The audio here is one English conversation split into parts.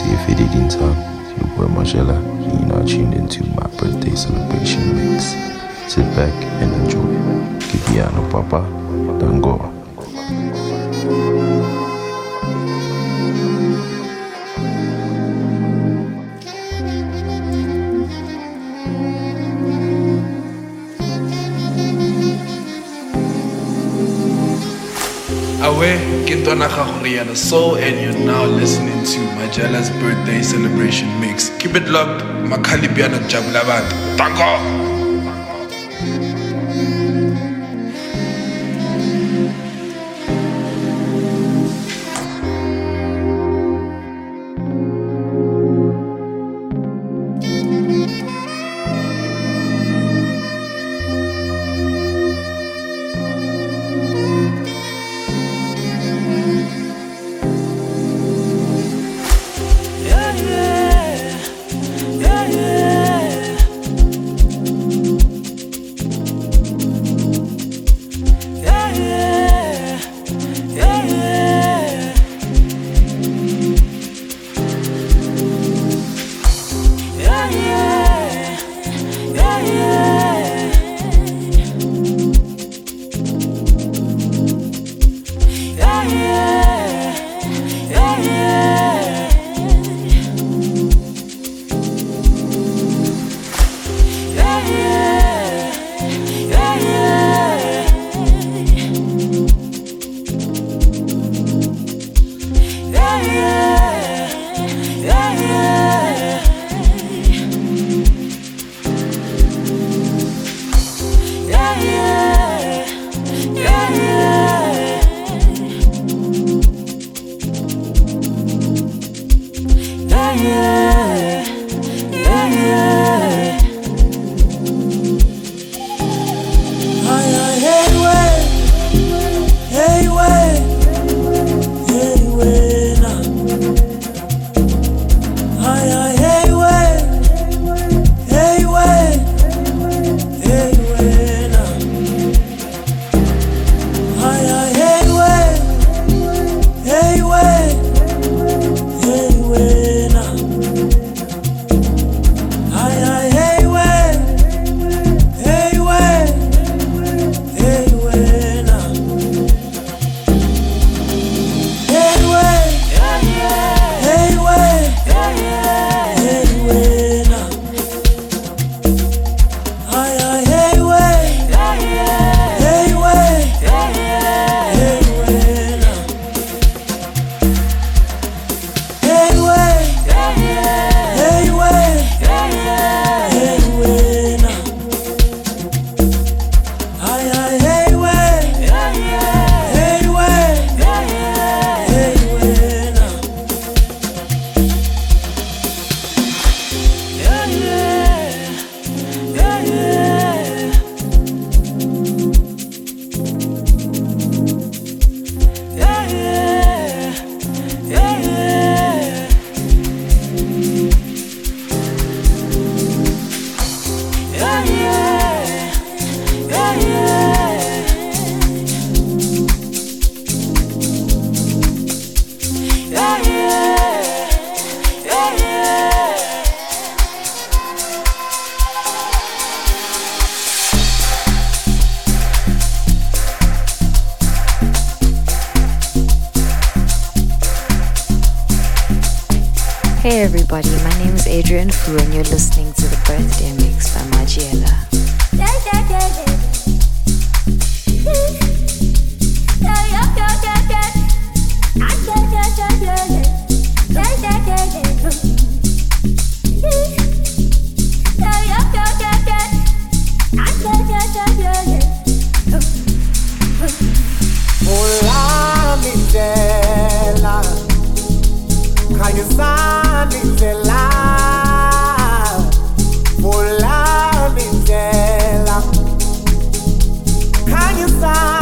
it didn't talk. Your boy Margiela, and you are now tuned into my birthday celebration mix. Sit back and enjoy. Kipiano Papa, Dango. Rihanna Soul and you're now listening to Majala's birthday celebration mix. Keep it locked, makhali piano kujabula abantu. everybody. My name is Adrian Fu, and you're listening to the Birthday Mix by Margiela. Yeah. Can you sign?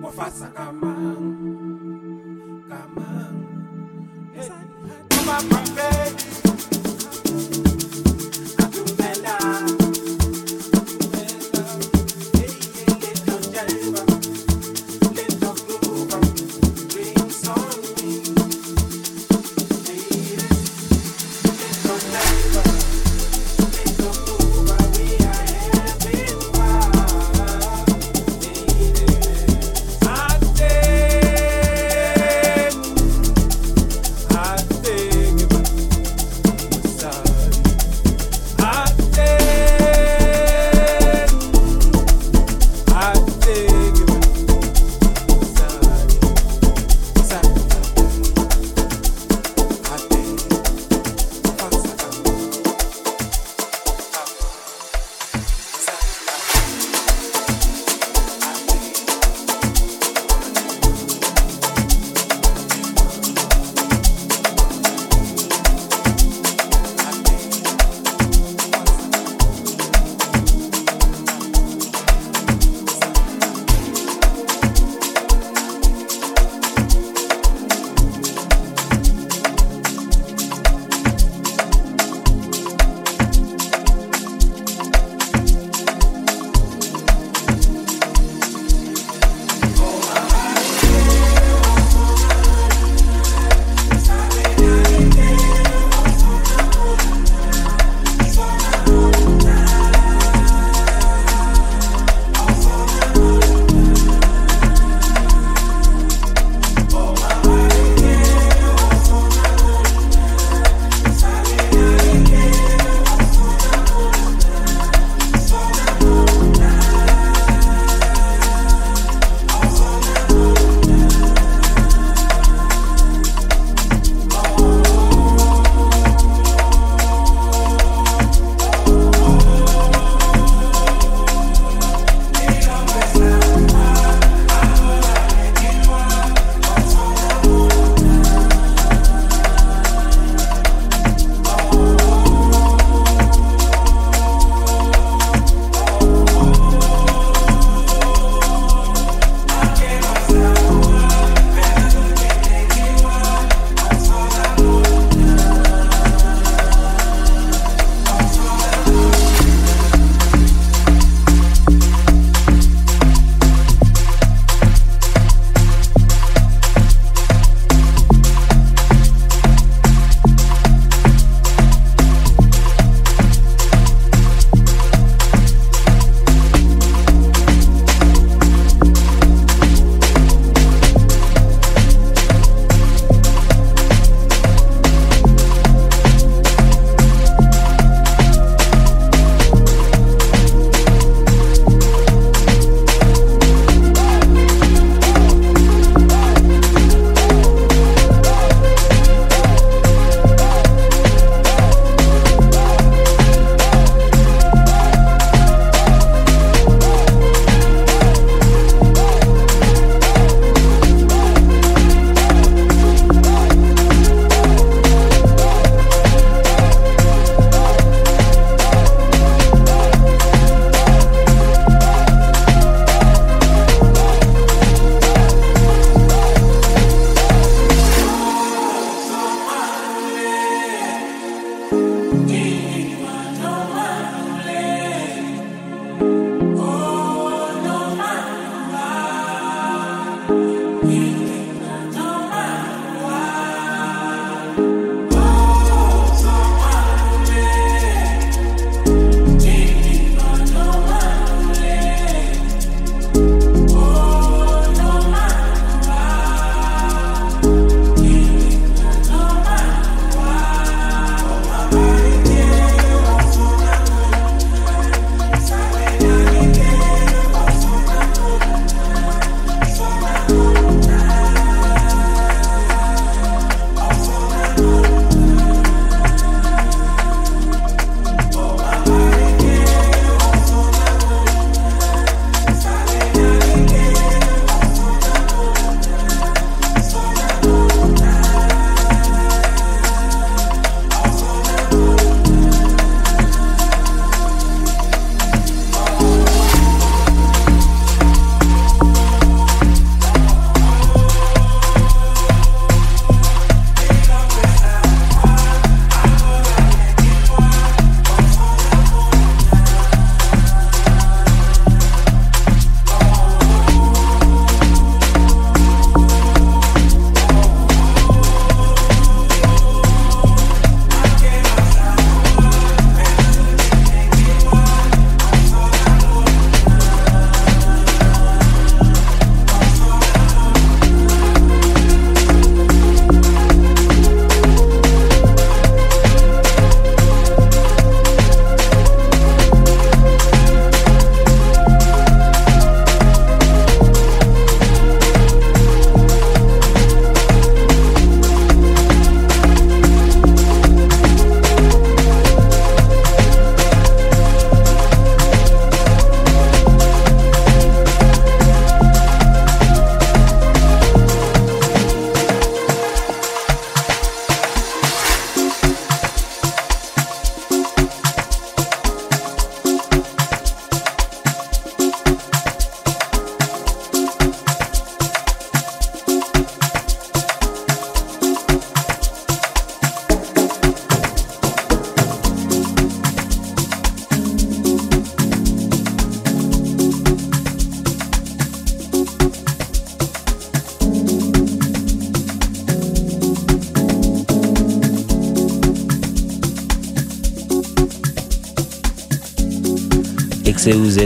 mo fasa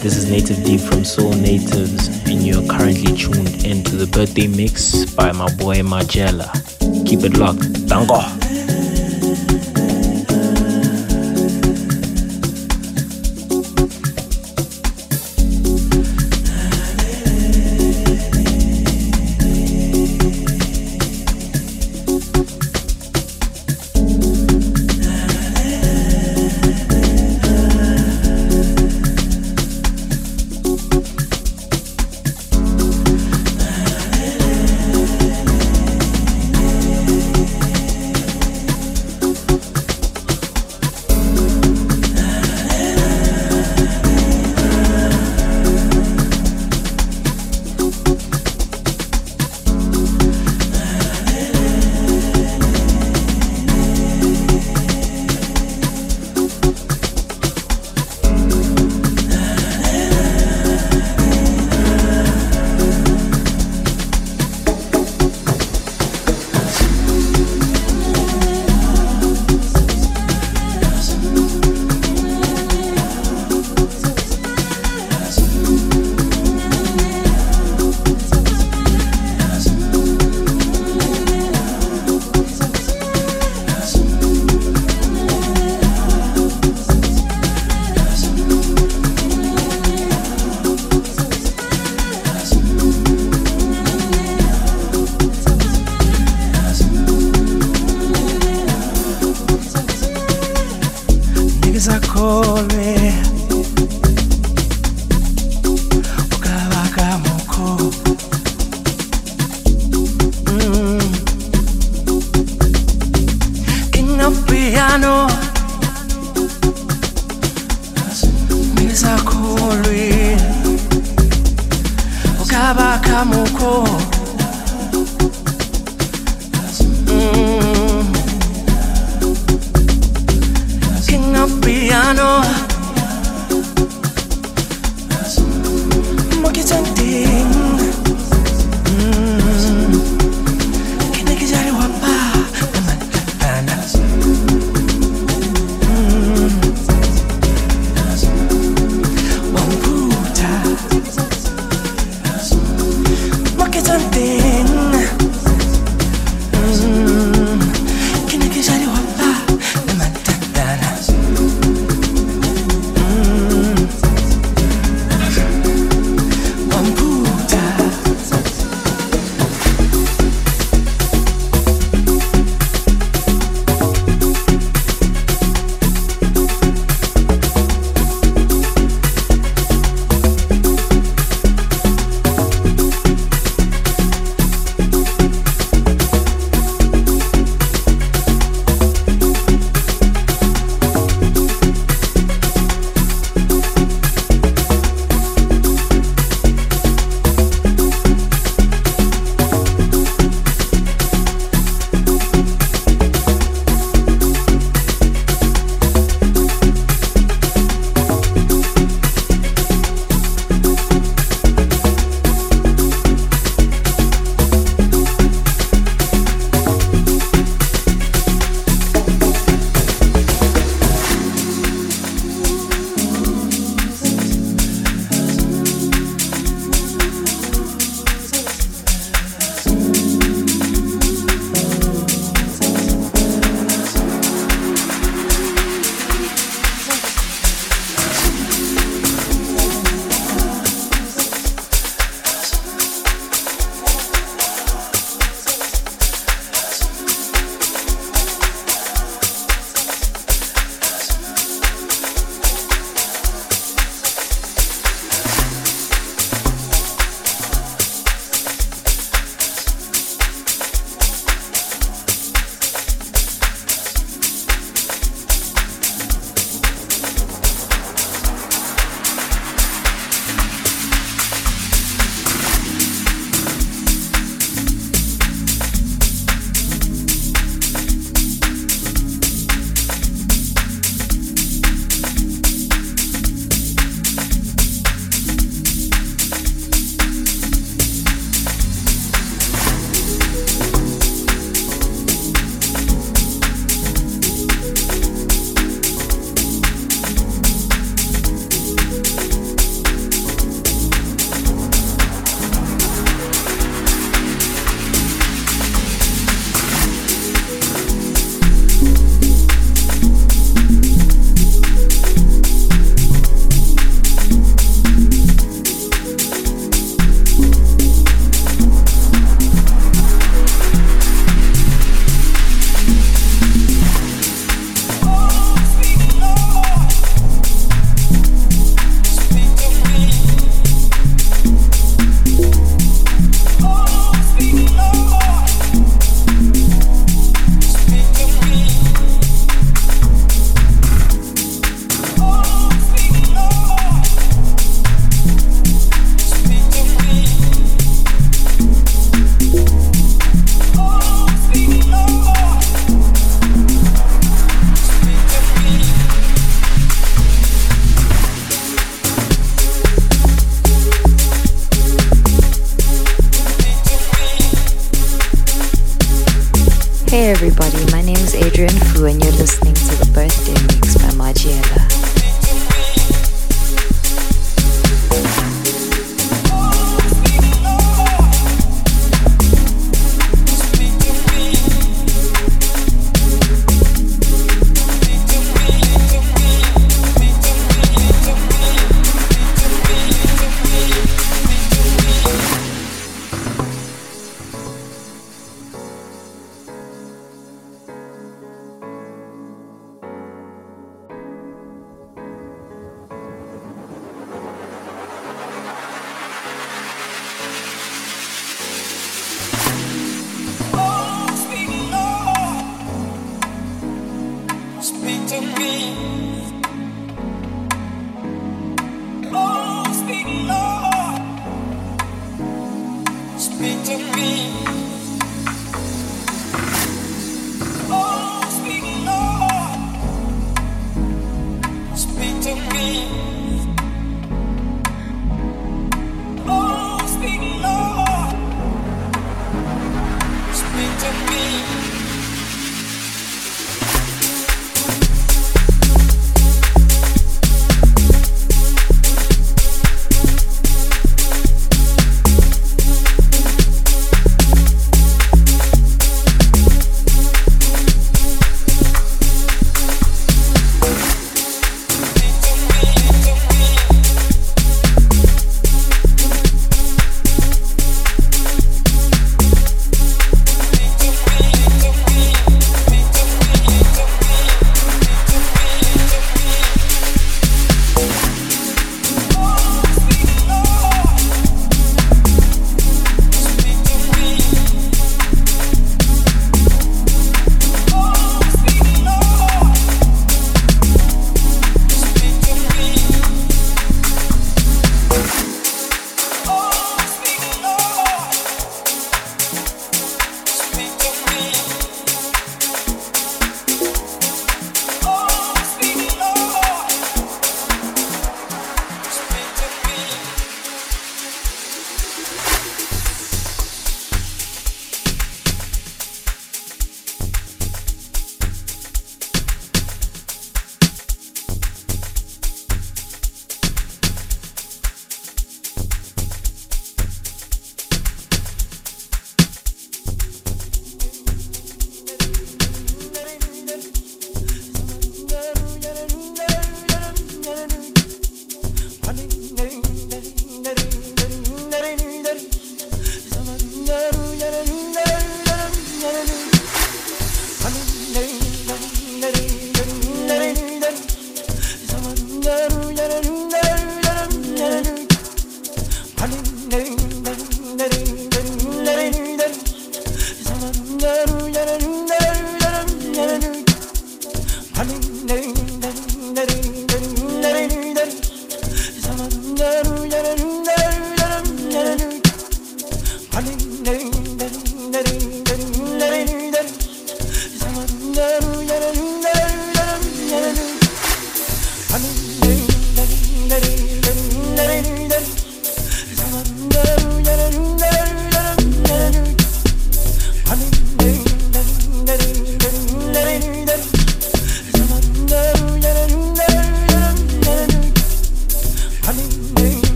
this is Native Deep from Soul Natives, and you're currently tuned into the birthday mix by my boy Margiela. Keep it locked. Dango.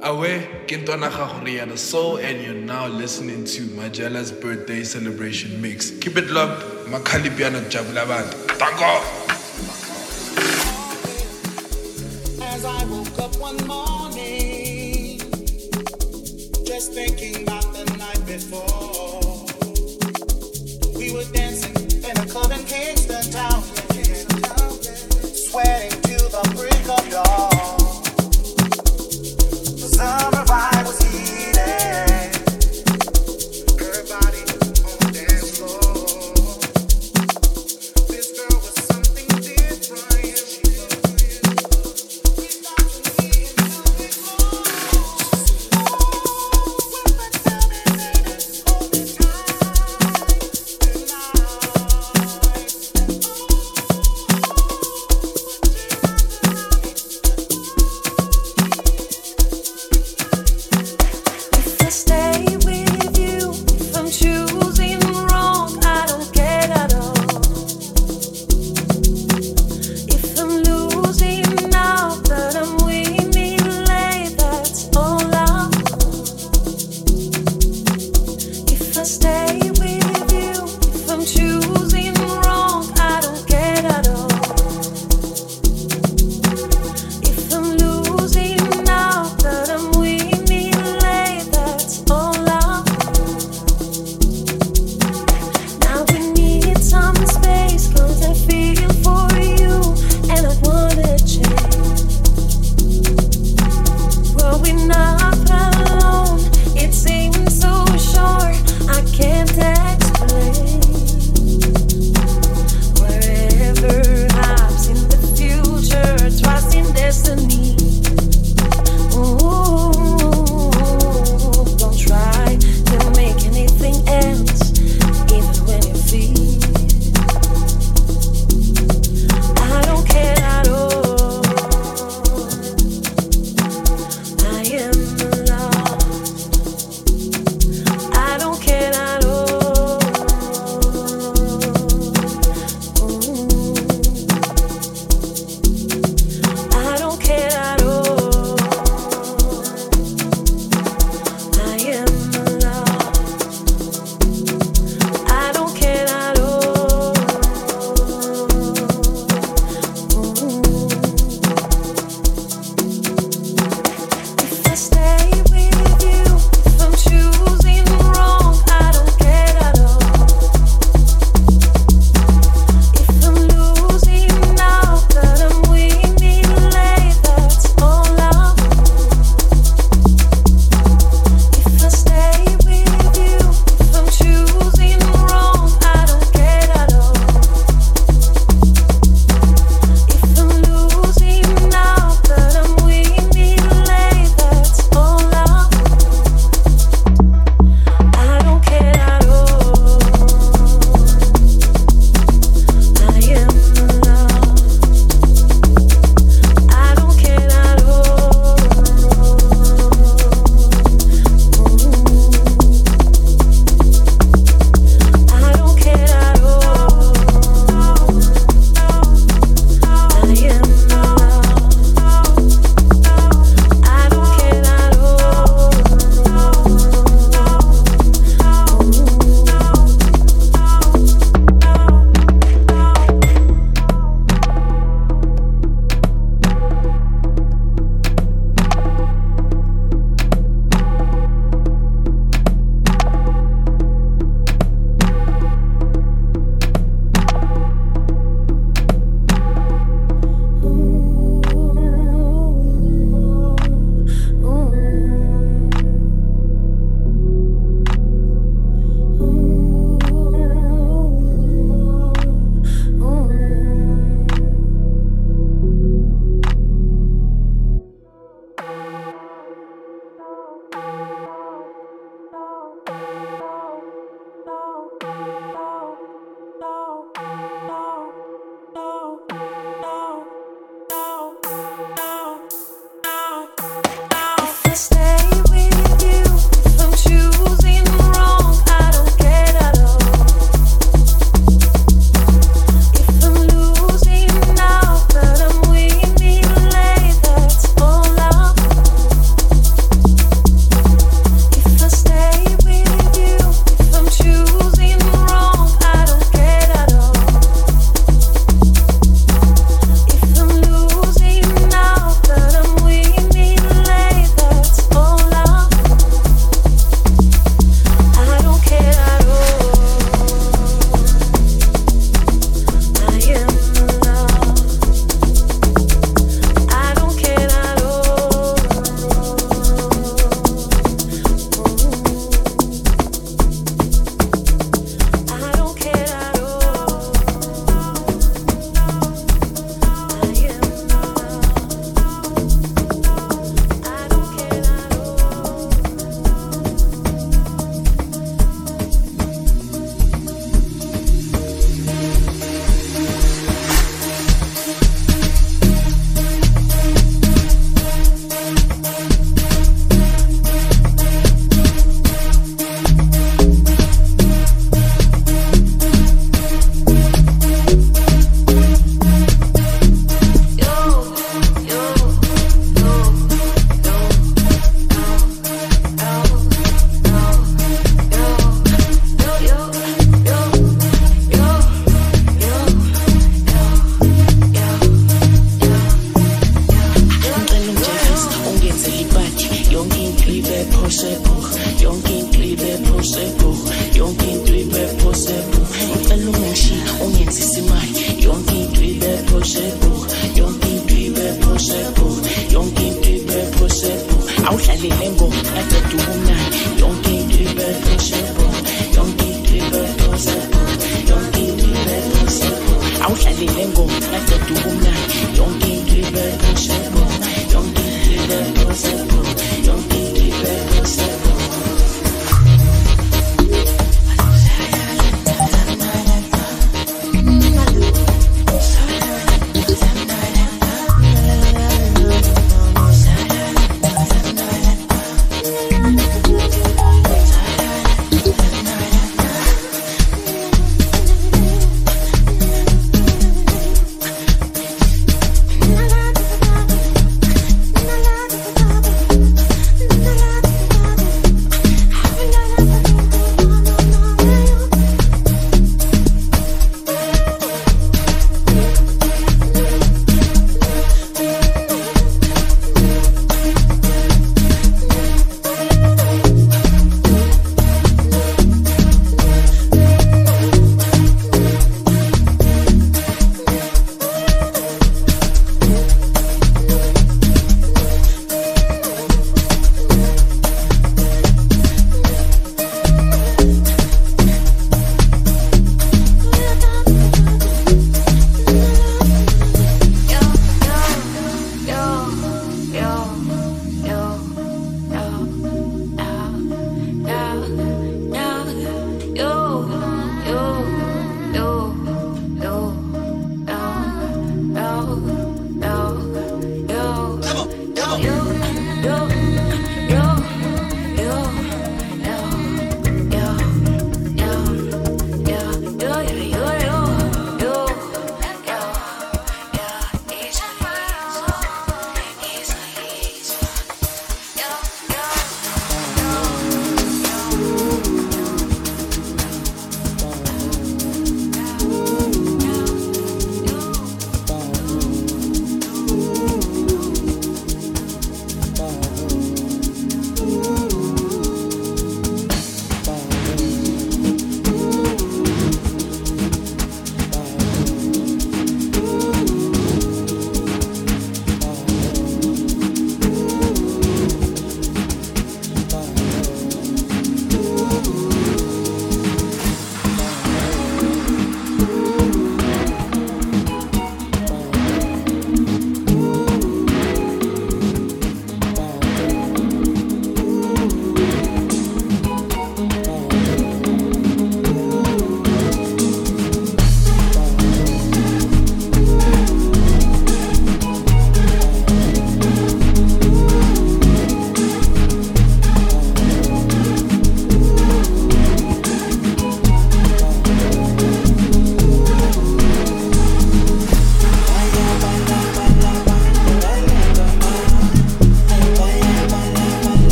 Awe, Kintona Rihanna Soul, and you're now listening to Margiela's birthday celebration mix. Keep it locked, Makali Piano. Tango! As I woke up one morning, just thinking about the night before, we were dancing in a club in Kingston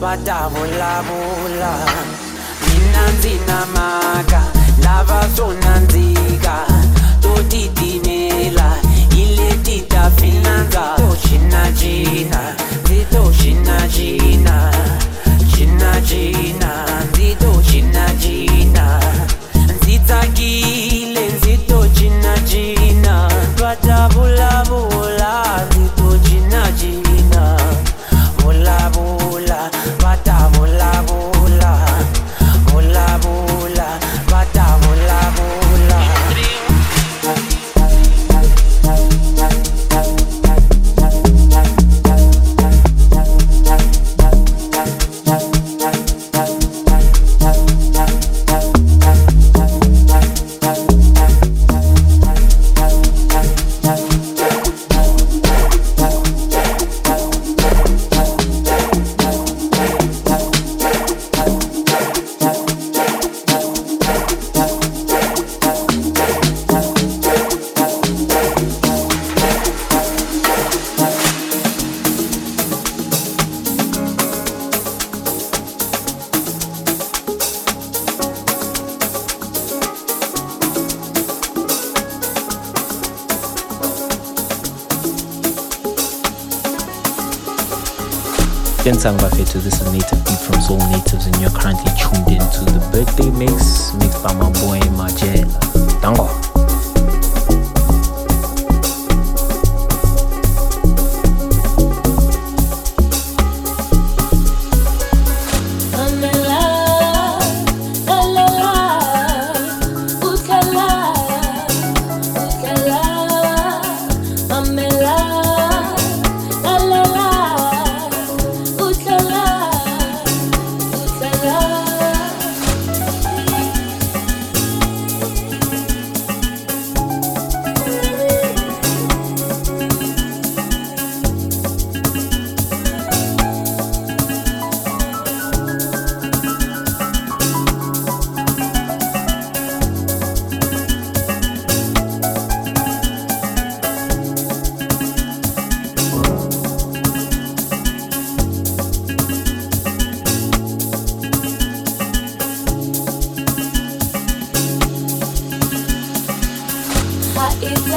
vatavulavula mina ndzi na maka lava swo nandzika. To titimela hi leti ta finandza to cinacina ndzi to cinacina cinacina ndzi to cinacina ndzi tsakile. this is Native Beat from Soul Natives, and you're currently tuned into the birthday mix.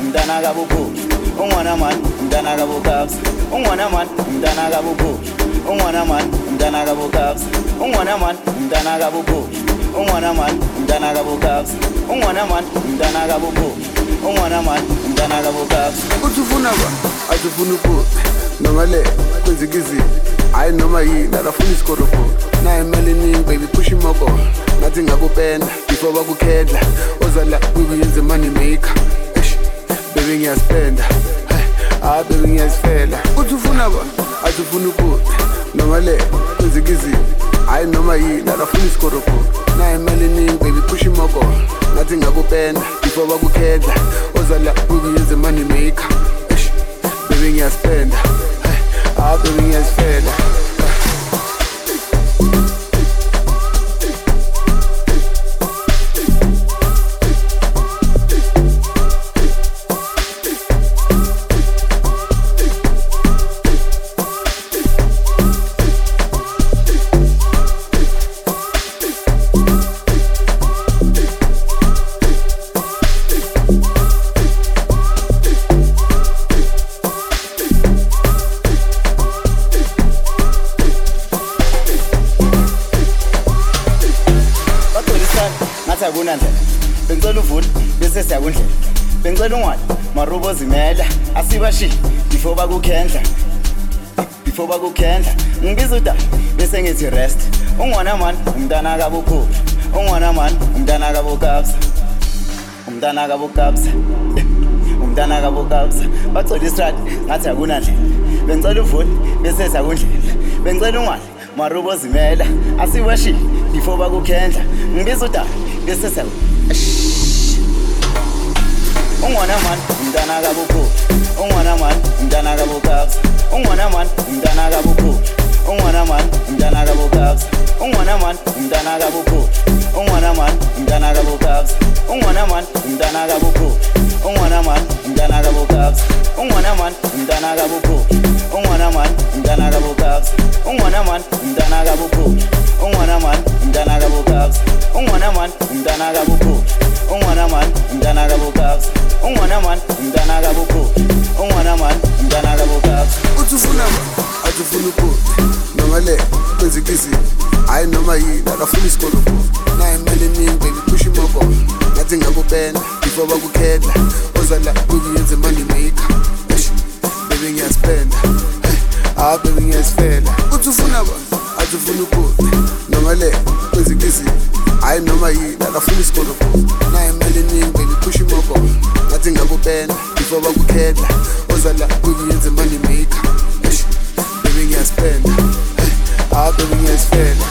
umntana kabugoji ungwana mani umntana kabokabs ungwana mani umntana kabugoji ungwana mani umntana kabokabs ungwana mani umntana kabugoji ungwana mani umntana kabokabs ungwana mani umntana kabugoji ungwana mani umntana kabokabs uthi ufuna ba? Athi ufuna ukubi nongale kwenzeka izinto hayi noma yini akafuni isikorobho nayo imali eningi baby push imobolo ngathi ngakupenda before bakukhendla ozala kukuyenza imani maker. baby ngiyasipenda. Eh, hayi baby ngiyasifela uthi ufuna kona athi ufuna ukudla noma le kwenzeka izinto hayi noma yini akafuni isikorobholo nayo imali eningi baby phusha imokolo ngathi ngakupenda before bakukhedla ozala kukuyenza imani maker. Baby ngiyasipenda. Eh, hayi baby bakukhendla before bakukhendla ngibiza uda bese ngithi rest. Ungwana mani umntana kabukhulu ungwana mani umntana kabukabza umntana kabukabza umntana kabukabza bagcwele istrati ngathi akunandlela. Bengicela uvule bese siyakundlela bengicela ungwali marubo zimela. Asiwashi before bakukhendla ngibiza uda bese siyaku ungwana mani umntana kabukhulu ungwana mani umntana kabukabza ungwana mani umntana kabukhulu ungwana mani umntana kabukabza ungwana mani umntana kabukhulu ungwana mani umntana kabukabza ungwana mani umntana kabukhulu ungwana mani umntana kabukabza ungwana mani umntana kabukhulu ungwana mani umntana kabukabza ungwana mani umntana kabukhulu ungwana mani umntana kabukabza ungwana mani umntana kabukhulu ungwana mani umntana kabukabza ungwana mani umntana kabukhulu ungwana mani umntana kabukabza uthi ufuna athi ufuna ubhuti noma le kwenzeka izinto hhayi noma yini akafuna isikolo. Naye imali eningi baby pusha imoko ngathi ngakupenda before bakukhetha ozala kukuyenze money maker. Eish, baby ngiyaspenda. Ah baby ngiyasifela. Uthi ufuna ba athi ufuna ubhuti noma le kwenzeka izinto hhayi noma yini akafuna isikolo. Naye imali eningi baby pusha imoko ngathi ngakupenda before bakukhetha ozala kukuyenze money maker Eish, baby ngiyaspenda ah baby ngiyasifela